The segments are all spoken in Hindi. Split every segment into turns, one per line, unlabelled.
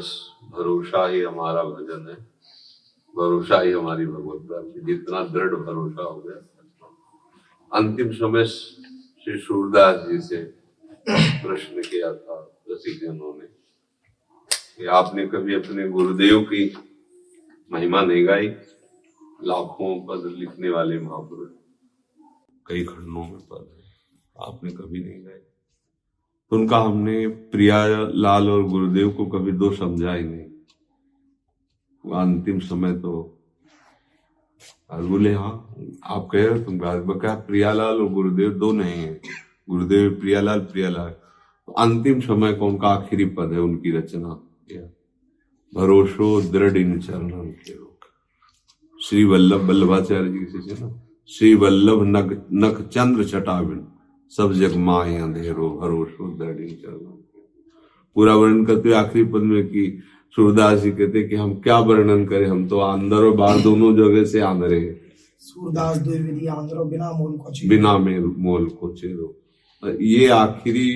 बस, भरोसा ही हमारा भजन है। भरोसा ही हमारी भगवत प्राप्ति, जितना दृढ़ भरोसा हो गया। अंतिम समय श्री सूरदास जी से प्रश्न किया था रसिकजनों ने कि आपने कभी अपने गुरुदेव की महिमा नहीं गाई? लाखों पद लिखने वाले महापुरुष। कई खंडों में पद आपने कभी नहीं गाई तो उनका हमने प्रिया लाल और गुरुदेव को कभी दो समझा ही नहीं। अंतिम समय तो आज बोले हाँ आप कह रहे तुम बका प्रियालाल और गुरुदेव दो नहीं है। गुरुदेव प्रियालाल प्रियालाल तो अंतिम समय को उनका आखिरी पद है उनकी रचना। भरोसो दृढ़ इन चरणन के श्री वल्लभ, वल्लभाचार्य जी से ना? श्री वल्लभ नख नख चंद्र छटाविन सब जग माए अंधेरो इन चरणन के पूरा वर्णन करते हुए आखिरी पद में कि सूरदास जी कहते कि हम क्या वर्णन करें हम तो अंदर और बाहर दोनों जगह से आंधरे हैं।
सूरदास बिना मूल को
बिना मोल को चेरो ये आखिरी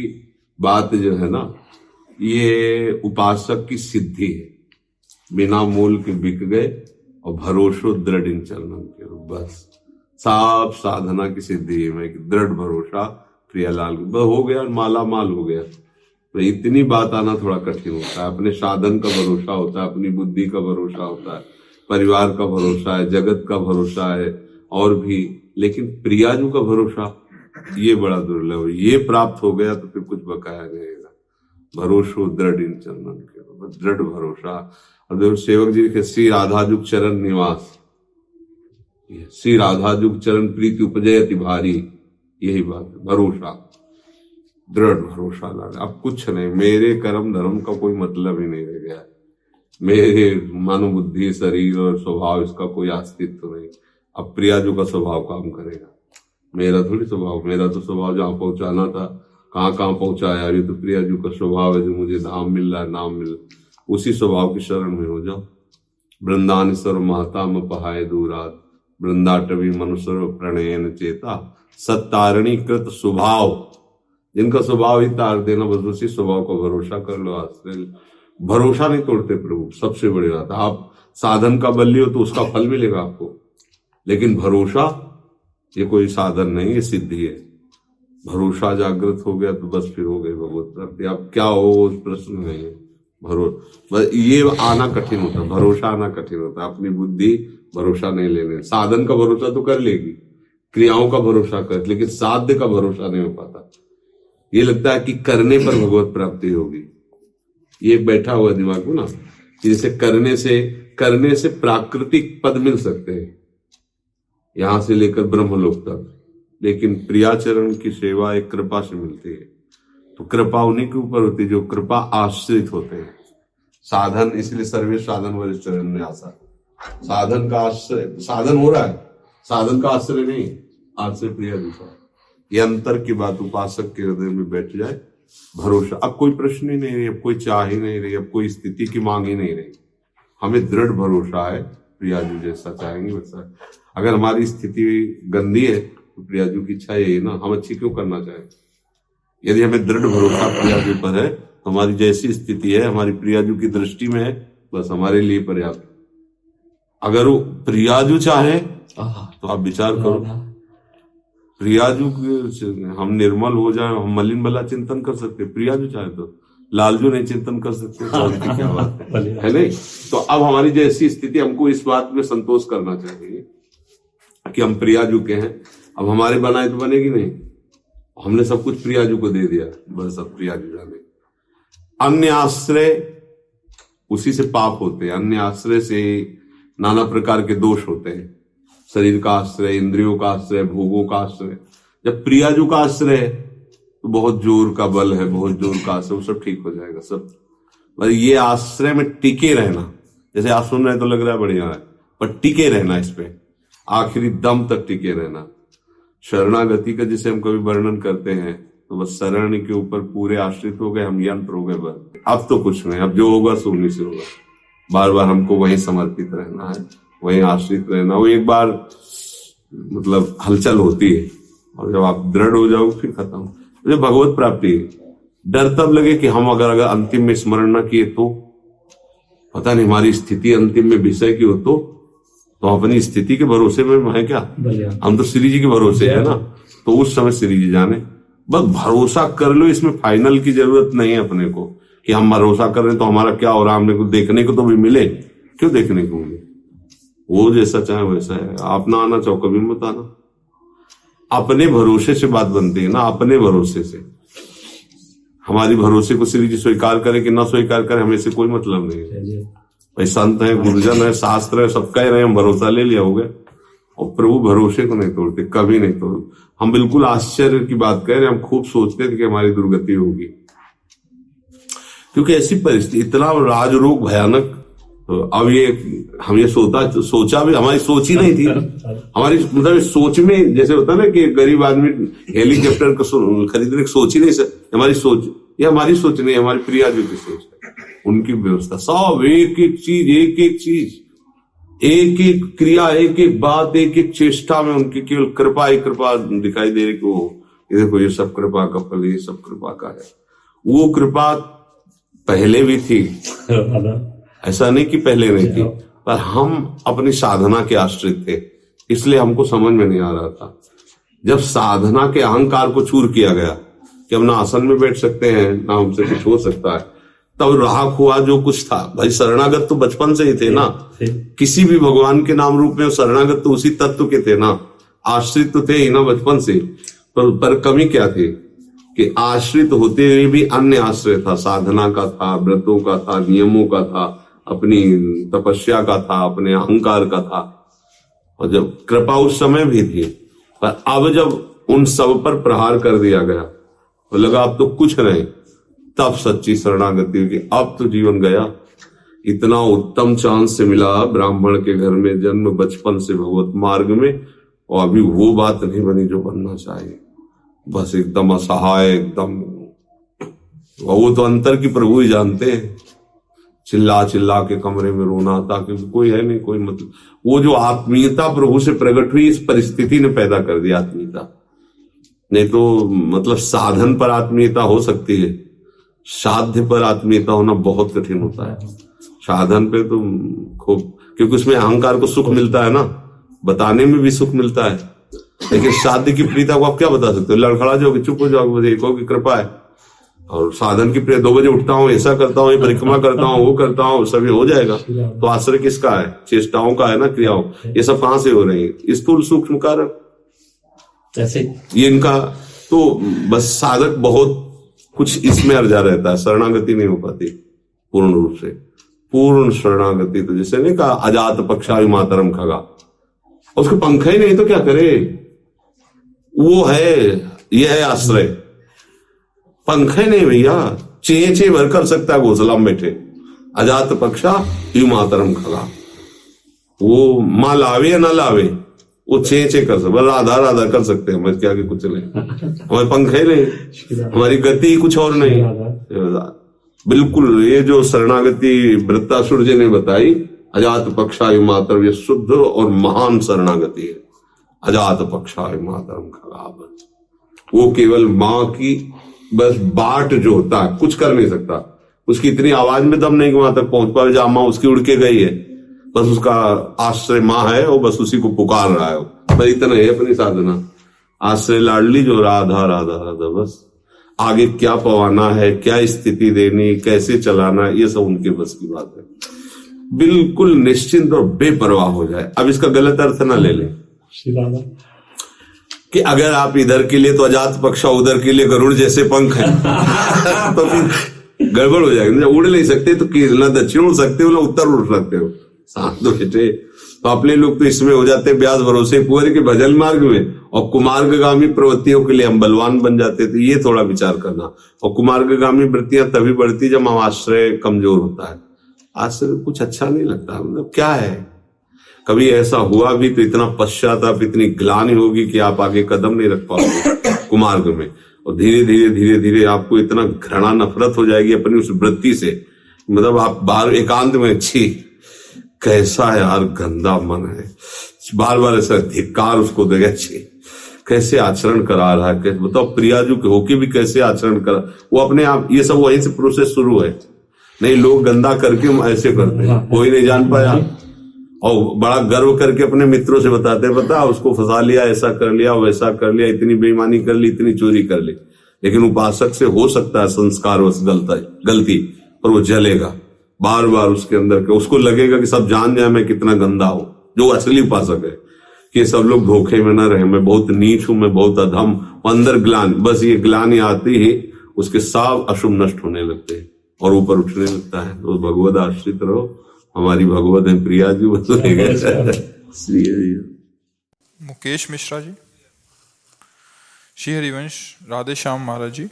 बात जो है ना ये उपासक की सिद्धि है। बिना मूल के बिक गए और भरोसो दृढ़ इन चरणन के बस। साफ़ साधना की सिद्धि है मैं दृढ़ भरोसा प्रियालाल हो गया, माला माल हो गया। तो इतनी बात आना थोड़ा कठिन होता है। अपने साधन का भरोसा होता है, अपनी बुद्धि का भरोसा होता है, परिवार का भरोसा है, जगत का भरोसा है, और भी। लेकिन प्रियाजू का भरोसा, ये बड़ा दुर्लभ है। ये प्राप्त हो गया तो फिर कुछ बकाया रहेगा। भरोसो दृढ़ इन चरणन के दृढ़ भरोसा। और देखो, सेवक जी के श्री राधाजुग चरण निवास। श्री राधाजुग चरण प्रीति उपजयति भारी। यही बात है। भरोसा। दृढ़ भरोसा लगा अब कुछ नहीं, मेरे कर्म धर्म का कोई मतलब ही नहीं रह गया। मेरे मन बुद्धि, शरीर और स्वभाव, इसका कोई अस्तित्व नहीं। अब प्रियाजू का स्वभाव काम करेगा। मेरा थोड़ी स्वभाव। मेरा तो स्वभाव जहाँ पहुंचाना था, कहाँ कहाँ पहुँचाया। ये तो प्रियाजू का स्वभाव है, जो मुझे नाम मिल रहा है, नाम मिल। उसी स्वभाव की शरण में हो जाओ। वृंदानेश्वर माता में पहाय दूरात। वृंदाटवी मनुष्य प्रणयन चेता। सत्तारणी कृत स्वभाव। जिनका स्वभाव ही तार देना, बस उसी स्वभाव का भरोसा कर लो आश्रय भरोसा नहीं तोड़ते प्रभु, सबसे बड़ी बात। है। आप साधन का बल लियो तो उसका फल मिलेगा आपको। लेकिन भरोसा, ये कोई साधन नहीं, ये सिद्धि है। भरोसा जागृत हो गया तो बस फिर हो गई भगवत प्राप्ति। अब क्या हो उस प्रश्न में है। भरोसा ये आना कठिन होता है भरोसा आना कठिन होता। है अपनी बुद्धि भरोसा नहीं लेने। साधन का भरोसा तो कर लेगी। क्रियाओं का भरोसा कर, लेकिन साध्य का भरोसा नहीं हो पाता। ये लगता है कि करने पर भगवत प्राप्ति होगी। ये बैठा हुआ दिमाग में ना जैसे करने से करने से प्राकृतिक पद मिल सकते हैं। यहाँ से लेकर ब्रह्मलोक तक। लेकिन प्रियाचरण की सेवा एक कृपा से मिलती है। तो कृपा उन्हीं के ऊपर होती है जो कृपा आश्रित होते हैं। साधन, इसलिए सर्वे साधन वाले चरण वरिष्ठ आशा। साधन का आश्रय, साधन हो रहा है। साधन का आश्रय नहीं, आश्रय प्रिय दूसरा ये अंतर की बात उपासक के हृदय में बैठ जाए, भरोसा। अब कोई प्रश्न ही नहीं रही, अब कोई चाह ही नहीं रही, अब कोई स्थिति की मांग ही नहीं रही। हमें दृढ़ भरोसा है, प्रियाजू जैसा चाहेंगे वैसा। अगर हमारी स्थिति गंदी है तो प्रियाजू की इच्छा यही ना, हम अच्छी क्यों करना चाहें? यदि हमें दृढ़ भरोसा प्रियाजू पर है, हमारी जैसी स्थिति है, हमारी प्रियाजू की दृष्टि में है, बस हमारे लिए पर्याप्त। अगर वो प्रियाजू चाहे तो आप विचार करो। प्रियाजू हम निर्मल हो जाए हम मलिन भला चिंतन कर सकते प्रियाजू चाहे तो। लालजू नहीं चिंतन कर सकते तो क्या बात है। है नहीं? तो अब हमारी जैसी स्थिति हमको इस बात में संतोष करना चाहिए कि हम प्रियाजू के हैं। अब हमारे बनाए तो बनेगी नहीं। हमने सब कुछ प्रियाजू को दे दिया बस अब प्रियाजू जाने। अन्य आश्रय उसी से पाप होते हैं। अन्य आश्रय से नाना प्रकार के दोष होते हैं। शरीर का आश्रय, इंद्रियों का आश्रय, भोगों का आश्रय। जब प्रियाजू का आश्रय है तो बहुत ज़ोर का बल है, बहुत ज़ोर का आश्रय, वो सब ठीक हो जाएगा, सब। पर ये आश्रय में टिके रहना, जैसे आप सुन रहे तो लग रहा है बढ़िया है, पर टिके रहना इस पे। आखिरी दम तक टिके रहना। शरणागति का जिसे हम कभी वर्णन करते हैं तो बस शरण के ऊपर पूरे आश्रित हो गए, हम यंत्र हो गए, बस। अब तो कुछ नहीं, अब जो होगा सो नहीं से होगा। बार बार हमको वही समर्पित रहना है वही आश्रित रहना वो एक बार मतलब हलचल होती है और जब आप दृढ़ हो जाओ फिर खत्म। जब भगवत प्राप्ति डर तब लगे कि हम अगर अगर अंतिम में स्मरण न किए तो पता नहीं हमारी स्थिति अंतिम में विषय की हो तो तो अपनी स्थिति के भरोसे में है क्या? हम तो श्री जी के भरोसे है ना। तो उस समय श्री जी जाने। बस भरोसा कर लो इसमें फाइनल की ज़रूरत नहीं है अपने को। कि हम भरोसा कर रहे हैं तो हमारा क्या हो रहा हमने को देखने को तो भी मिले। क्यों देखने को मिले? वो जैसा चाहे वैसा है। आप ना आना चाहो कभी मत आना। अपने भरोसे से बात बनती है ना अपने भरोसे से। हमारी भरोसे को श्री जी स्वीकार करे कि ना स्वीकार करे हमें से कोई मतलब नहीं है। भाई संत है गुरुजन है शास्त्र है सब कह रहे हैं हम भरोसा ले लिया हो गया। और प्रभु भरोसे को नहीं तोड़ते कभी नहीं तोड़ते। हम बिल्कुल आश्चर्य की बात कह रहे हैं हम खूब सोचते थे कि हमारी दुर्गति होगी। क्योंकि ऐसी परिस्थिति, इतना राजरोग भयानक तो अब ये, हम ये सोचा सोचा भी, हमारी सोच ही नहीं थी। हमारी मतलब सोच में, जैसे होता ना कि गरीब आदमी हेलीकॉप्टर खरीदने की सोच ही नहीं सकते हमारी सोच, ये हमारी सोच नहीं हमारी प्रिया जी की सोच है। उनकी व्यवस्था, सब एक एक चीज़, एक एक चीज़, एक एक क्रिया, एक एक बात, एक एक चेष्टा में उनकी केवल कृपा ही कृपा दिखाई दे रही कि वो देखो, ये सब कृपा का फल, ये सब कृपा का है। वो कृपा पहले भी थी। ऐसा नहीं कि पहले नहीं थी पर हम अपनी साधना के आश्रित थे इसलिए हमको समझ में नहीं आ रहा था। जब साधना के अहंकार को चूर किया गया कि हम ना आसन में बैठ सकते हैं ना हमसे कुछ हो सकता है तब राहक हुआ जो कुछ था। भाई शरणागत तो बचपन से ही थे ना। किसी भी भगवान के नाम रूप में शरणागत तो उसी तत्व के थे ना। आश्रित तो थे ही ना बचपन से। पर, पर कमी क्या थी? कि आश्रित होते हुए भी अन्य आश्रय था, साधना का था, व्रतों का था, नियमों का था, अपनी तपस्या का था, अपने अहंकार का था। और जब कृपा उस समय भी थी, पर अब जब उन सब पर प्रहार कर दिया गया तो लगा अब तो कुछ नहीं, तब सच्ची शरणागति होगी अब तो जीवन गया। इतना उत्तम चांस से मिला ब्राह्मण के घर में जन्म, बचपन से भगवत मार्ग में, और अभी वो बात नहीं बनी जो बनना चाहिए। बस एकदम असहाय, एकदम वो तो अंतर की प्रभु ही जानते हैं। चिल्ला चिल्ला के कमरे में रोना, ताकि कोई है नहीं, कोई मतलब। वो जो आत्मीयता प्रभु से प्रकट हुई, इस परिस्थिति ने पैदा कर दी आत्मीयता। नहीं तो मतलब साधन पर आत्मीयता हो सकती है। साध्य पर आत्मीयता होना बहुत कठिन होता है। साधन पे तो खूब, क्योंकि उसमें अहंकार को सुख मिलता है ना। बताने में भी सुख मिलता है। लेकिन साध्य की प्रीता को आप क्या बता सकते हो? लड़खड़ा जाओगे चुप हो जाओगे एक की कृपा है। और साधन की प्रिय दो बजे उठता हूँ ऐसा करता हूँ परिक्रमा करता हूँ वो करता हूँ सभी हो जाएगा। तो आश्रय किसका है? चेष्टाओं का है ना क्रियाओं? ये सब कहाँ से हो रही है? स्थूल सूक्ष्म ऐसे। ये इनका तो बस साधक बहुत कुछ इसमें अर्जा रहता है शरणागति नहीं हो पाती पूर्ण रूप से। पूर्ण शरणागति तो जैसे नहीं कहा अजात पक्षा मातरम खगा। उसके पंखा ही नहीं तो क्या करे? वो है, यह है आश्रय। पंखे नहीं भैया चे चे भर कर सकता घोसला में बैठे अजात पक्षा, यू मातरम खगा वो माँ लावे या ना लावे, वो चे चे कर सकते, राधा राधा कर सकते हैं, हमारे क्या कुछ नहीं। हमारे पंखे नहीं, हमारी गति कुछ और नहीं। बिल्कुल, ये जो शरणागति वृत्तासुर जी ने बताई, अजात पक्षायु मातर ये शुद्ध और महान शरणागति है। अजात पक्षायु मातरम खगा वो केवल माँ की बस बाट जो होता है, कुछ कर नहीं सकता। उसकी इतनी आवाज़ में दम नहीं कि वहाँ तक पहुँच पाए, जहाँ माँ उसकी उड़ के गई है। बस उसका आश्रय माँ है वो बस उसी को पुकार रहा है बस इतना है अपनी साधना। आश्रय लाडली जो राधा राधा राधा, बस। आगे क्या पवाना है, क्या स्थिति देनी, कैसे चलाना, ये सब उनके बस की बात है। बिल्कुल निश्चिंत और बेपरवाह हो जाए। अब इसका गलत अर्थ ना ले लें। कि अगर आप इधर के लिए तो अजात पक्षा उधर के लिए गरुड़ जैसे पंख है। तो फिर गड़बड़ हो जाएगी। उड़ नहीं सकते तो ना दक्षिण उड़ सकते हो, ना उत्तर उड़ सकते हो। साथ तो बेटे। तो अपने लोग तो इसमें हो जाते ब्याज भरोसे कुंवर के भजन मार्ग में। और कुमार्गामी प्रवृत्तियों के लिए हम बलवान बन जाते थे ये थोड़ा विचार करना। और कुमार्गामी वृत्तियाँ तभी बढ़ती जब हम आश्रय कमज़ोर होता है। आश्रय कुछ अच्छा नहीं लगता। मतलब क्या है? कभी ऐसा हुआ भी तो इतना पश्चाताप इतनी ग्लानी होगी कि आप आगे कदम नहीं रख पाओगे कुमार्ग में। और धीरे धीरे धीरे धीरे आपको इतना घृणा नफरत हो जाएगी अपनी उस वृत्ति से। मतलब आप बाहर एकांत में अच्छी कैसा यार गंदा मन है। बार बार ऐसा धिक्कार उसको देगा अच्छी कैसे आचरण करा रहा है कैसे बताओ प्रियाजू के होके भी कैसे आचरण करा वो अपने आप ये सब वहीं से प्रोसेस शुरू है। नहीं लोग गंदा करके ऐसे करते हैं। कोई नहीं जान पाया। और बड़ा गर्व करके अपने मित्रों से बताते बता, उसको फंसा लिया, ऐसा कर लिया, वैसा कर लिया, इतनी बेईमानी कर ली, इतनी चोरी कर ली। लेकिन उपासक से हो सकता है संस्कार वश गलती पर वो जलेगा। बार बार उसके अंदर के, उसको लगेगा कि सब जान जाए मैं कितना गंदा हूँ, जो असली उपासक है। कि सब लोग धोखे में ना रहे, मैं बहुत नीच हूँ, मैं बहुत अधम अंदर ग्लान, बस ये ग्लानी आती ही, उसके साफ़ अशुभ नष्ट होने लगते हैं और ऊपर उठने लगता है। तो भगवत आश्रित रहो। हमारी भगवत है प्रिया जी वो तो
मुकेश मिश्रा जी श्री हरिवंश राधे श्याम महाराज जी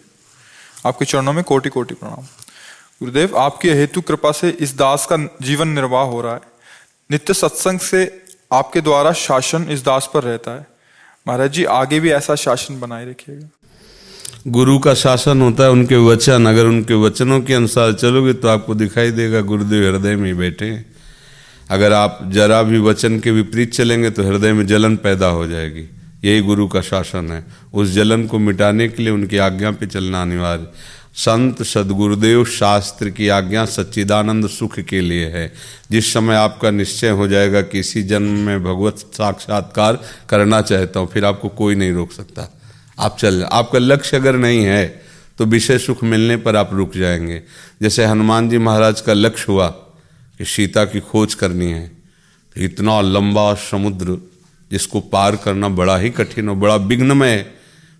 आपके चरणों में कोटि कोटि प्रणाम। गुरुदेव आपकी हेतु कृपा से इस दास का जीवन निर्वाह हो रहा है। नित्य सत्संग से आपके द्वारा शासन इस दास पर रहता है। महाराज जी आगे भी ऐसा शासन बनाए रखिएगा।
गुरु का शासन होता है, उनके वचन, अगर उनके वचनों के अनुसार चलोगे तो आपको दिखाई देगा, गुरुदेव हृदय में बैठे हैं। अगर आप जरा भी वचन के विपरीत चलेंगे तो हृदय में जलन पैदा हो जाएगी। यही गुरु का शासन है। उस जलन को मिटाने के लिए उनकी आज्ञा पे चलना अनिवार्य। संत सदगुरुदेव शास्त्र की आज्ञा सच्चिदानंद सुख के लिए है। जिस समय आपका निश्चय हो जाएगा कि इसी जन्म में भगवत साक्षात्कार करना चाहता हूँ, फिर आपको कोई नहीं रोक सकता। आप चल, आपका लक्ष्य अगर नहीं है तो विषय सुख मिलने पर आप रुक जाएँगे। जैसे हनुमान जी महाराज का लक्ष्य हुआ कि सीता की खोज करनी है तो इतना लंबा समुद्र जिसको पार करना बड़ा ही कठिन और बड़ा विघ्नमय,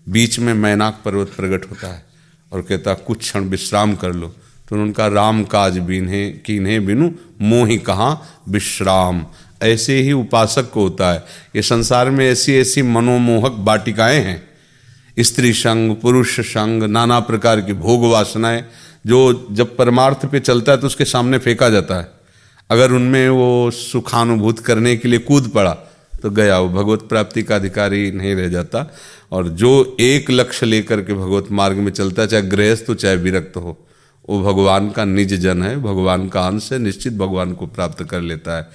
बीच में मैनाक पर्वत प्रकट होता है और कहता कुछ क्षण विश्राम कर लो। तो उनका राम काज बीन्हे, कीन्हे बिनु, मोहि कहा? विश्राम। ऐसे ही उपासक को होता है। ये संसार में ऐसी ऐसी मनोमोहक बाटिकाएँ हैं। स्त्री संग, पुरुष संग, नाना प्रकार की भोग वासनाएँ, जो जब परमार्थ पे चलता है तो उसके सामने फेंका जाता है। अगर उनमें वो सुखानुभूत करने के लिए कूद पड़ा तो गया वो भगवत प्राप्ति का अधिकारी, नहीं रह जाता। और जो एक लक्ष्य लेकर के भगवत मार्ग में चलता है, चाहे गृहस्थ हो, चाहे विरक्त हो, वो भगवान का निज जन है, भगवान का अंश है, निश्चित भगवान को प्राप्त कर लेता है।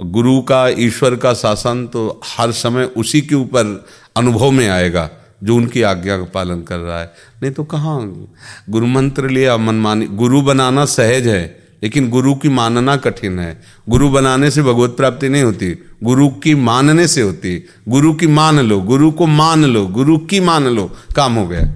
गुरु का, ईश्वर का शासन तो हर समय उसी के ऊपर अनुभव में आएगा। जो उनकी आज्ञा का पालन कर रहा है। नहीं तो कहाँ? गुरु मंत्र लिया मनमानी गुरु बनाना सहज है, लेकिन गुरु की मानना कठिन है। गुरु बनाने से भगवत प्राप्ति नहीं होती, गुरु की मानने से होती। गुरु की मान लो, गुरु को मान लो, गुरु की मान लो, काम हो गया।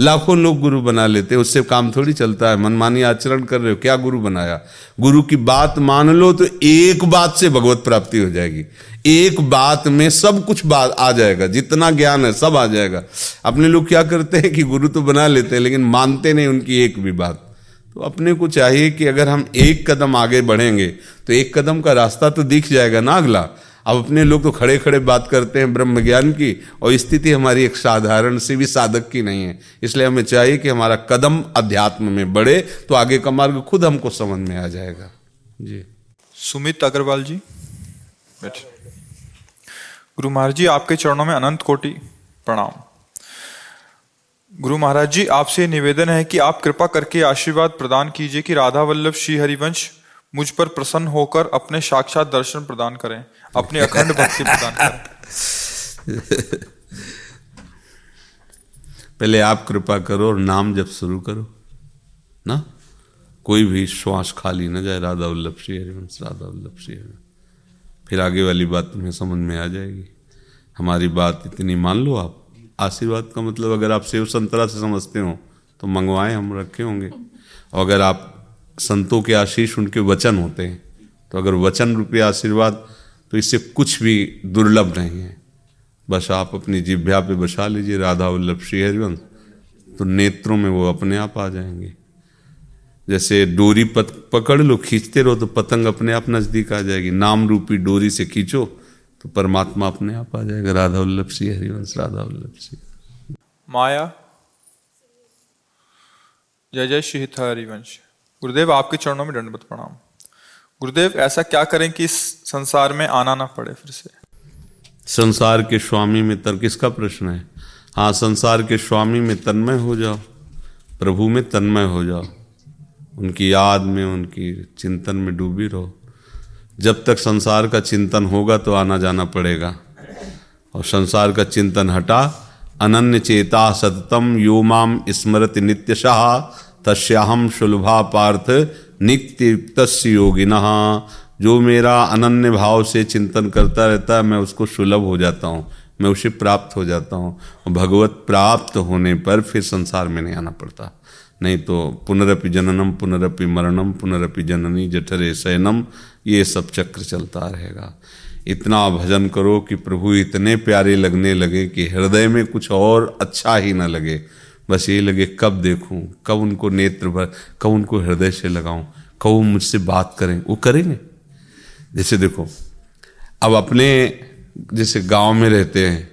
लाखों लोग गुरु बना लेते हैं, उससे काम थोड़ी चलता है। मनमानी आचरण कर रहे हो, क्या गुरु बनाया? गुरु की बात मान लो तो एक बात से भगवत प्राप्ति हो जाएगी। एक बात में सब कुछ बात आ जाएगा। जितना ज्ञान है, सब आ जाएगा। अपने लोग क्या करते हैं कि गुरु तो बना लेते हैं, लेकिन मानते नहीं उनकी एक भी बात। तो अपने को चाहिए कि अगर हम एक कदम आगे बढ़ेंगे तो एक कदम का रास्ता तो दिख जाएगा ना अगला। अब अपने लोग तो खड़े खड़े बात करते हैं ब्रह्म ज्ञान की, और स्थिति हमारी एक साधारण से भी साधक की नहीं है। इसलिए हमें चाहिए कि हमारा कदम अध्यात्म में बढ़े तो आगे का मार्ग खुद हमको समझ में आ जाएगा। जी।
सुमित अग्रवाल जी। बैठे गुरु महाराज जी, आपके चरणों में अनंत कोटि प्रणाम। गुरु महाराज जी, आपसे निवेदन है कि आप कृपा करके आशीर्वाद प्रदान कीजिए कि राधा वल्लभ श्री हरिवंश मुझ पर प्रसन्न होकर अपने साक्षात दर्शन प्रदान करें, अपने अखंड भक्ति प्रदान करें।
पहले आप कृपा करो और नाम जब शुरू करो, ना? कोई भी श्वास खाली न जाए, राधा वल्लभ श्री हरिवंश, राधा वल्लभ श्री हरिवंश। फिर आगे वाली बात तुम्हें समझ में आ जाएगी। हमारी बात इतनी मान लो आप। आशीर्वाद का मतलब अगर आप सेव संतरा से समझते हो तो मंगवाए, हम रखे होंगे। और अगर आप संतों के आशीष उनके वचन होते हैं तो अगर वचन रूपी आशीर्वाद तो इससे कुछ भी दुर्लभ नहीं है। बस आप अपनी जिभ्या पे बसा लीजिए, राधा वल्लभ श्री हरिवंश तो नेत्रों में वो अपने आप आ जाएँगे। जैसे डोरी पत, पकड़ लो खींचते रहो तो पतंग अपने आप नज़दीक आ जाएगी। नाम रूपी डोरी से खींचो तो परमात्मा अपने आप आ जाएगा। राधा वल्लभ श्री हरिवंश राधा वल्लभ श्री।
माया। जय जय श्री हरिवंश। गुरुदेव आपके चरणों में दंडवत प्रणाम। गुरुदेव ऐसा क्या करें कि इस संसार में आना ना पड़े फिर से?
संसार के स्वामी में तर किसका प्रश्न है? हाँ संसार के स्वामी में तन्मय हो जाओ प्रभु में तन्मय हो जाओ। उनकी याद में, उनकी चिंतन में डूबी रहो। जब तक संसार का चिंतन होगा तो आना जाना पड़ेगा। और संसार का चिंतन हटा, अनन्य चेता सततम यो माम स्मृति नित्यशाह तस्याहम सुलभा पार्थ नित्य योगिन। जो मेरा अनन्य भाव से चिंतन करता रहता है, मैं उसको सुलभ हो जाता हूँ, मैं उसे प्राप्त हो जाता हूँ। भगवत प्राप्त होने पर फिर संसार में नहीं आना पड़ता। नहीं तो पुनरपि जननम, पुनरपि मरणम, पुनरपि जननी, जठरे शयनम, ये सब चक्र चलता रहेगा। इतना भजन करो कि प्रभु इतने प्यारे लगने लगे कि हृदय में कुछ और अच्छा ही ना लगे। बस ये लगे, कब देखूँ, कब उनको नेत्र भर, कब उनको हृदय से लगाऊँ, कब वो मुझसे बात करें, वो करेंगे। जैसे देखो, अब अपने जैसे गाँव में रहते हैं,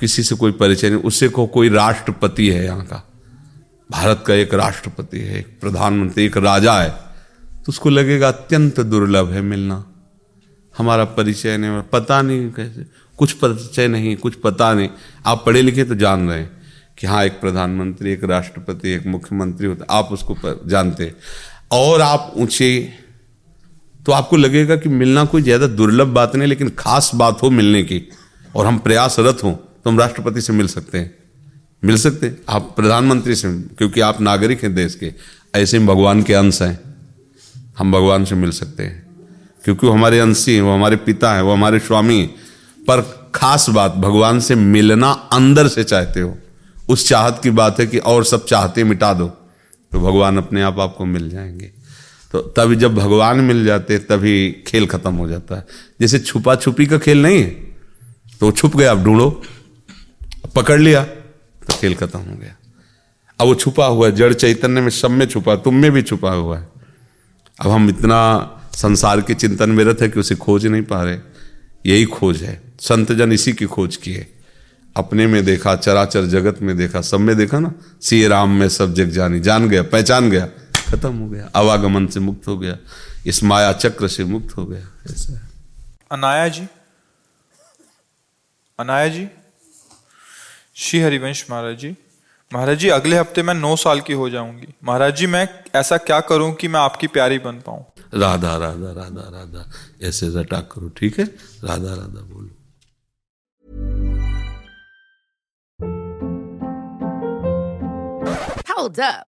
किसी से कोई परिचय नहीं, उससे को कोई राष्ट्रपति है यहाँ का। भारत का एक राष्ट्रपति है, एक प्रधानमंत्री, एक राजा है तो उसको लगेगा अत्यंत दुर्लभ है मिलना। हमारा परिचय नहीं पता नहीं कैसे, कुछ परिचय नहीं, कुछ पता नहीं। आप पढ़े लिखे तो जान रहे हैं कि हाँ एक प्रधानमंत्री, एक राष्ट्रपति, एक मुख्यमंत्री होता, आप उसको जानते और आप ऊँचे तो आपको लगेगा कि मिलना कोई ज़्यादा दुर्लभ बात नहीं, लेकिन खास बात हो मिलने की, और हम प्रयासरत हों तो हम राष्ट्रपति से मिल सकते हैं। मिल सकते आप प्रधानमंत्री से, क्योंकि आप नागरिक हैं देश के, ऐसे ही भगवान के अंश हैं। हम भगवान से मिल सकते हैं। क्योंकि वो हमारे अंशी हैं, वो हमारे पिता हैं, वो हमारे स्वामी हैं। पर खास बात, भगवान से मिलना अंदर से चाहते हो। उस चाहत की बात है कि और सब चाहते मिटा दो तो भगवान अपने आप आपको मिल जाएँगे। तो तभी जब भगवान मिल जाते, तभी खेल खत्म हो जाता है। जैसे छुपा छुपी का खेल नहीं है तो छुप गया आप ढूंढो। पकड़ लिया। तो खेल खत्म हो गया। अब वो छुपा हुआ है, जड़ चैतन्य में सब में छुपा, तुम में भी छुपा हुआ है। अब हम इतना संसार के चिंतन में रहते कि उसे खोज नहीं पा रहे। यही खोज है। संत जन इसी की खोज की है। अपने में देखा, चराचर जगत में देखा, सब में देखा ना? सी राम में सब जग जानी। जान गया, पहचान गया, खत्म हो गया। आवागमन से मुक्त हो गया। इस माया चक्र से मुक्त हो गया। ऐसा
अनाया जी? अनाया जी? श्री हरिवंश महाराज जी। महाराज जी अगले हफ़्ते मैं नौ साल की हो जाऊँगी। महाराज जी मैं ऐसा क्या करूँ कि मैं आपकी प्यारी बन पाऊँ?
राधा राधा राधा राधा ऐसे रटा करो ठीक है? राधा राधा बोलो।
Hold up.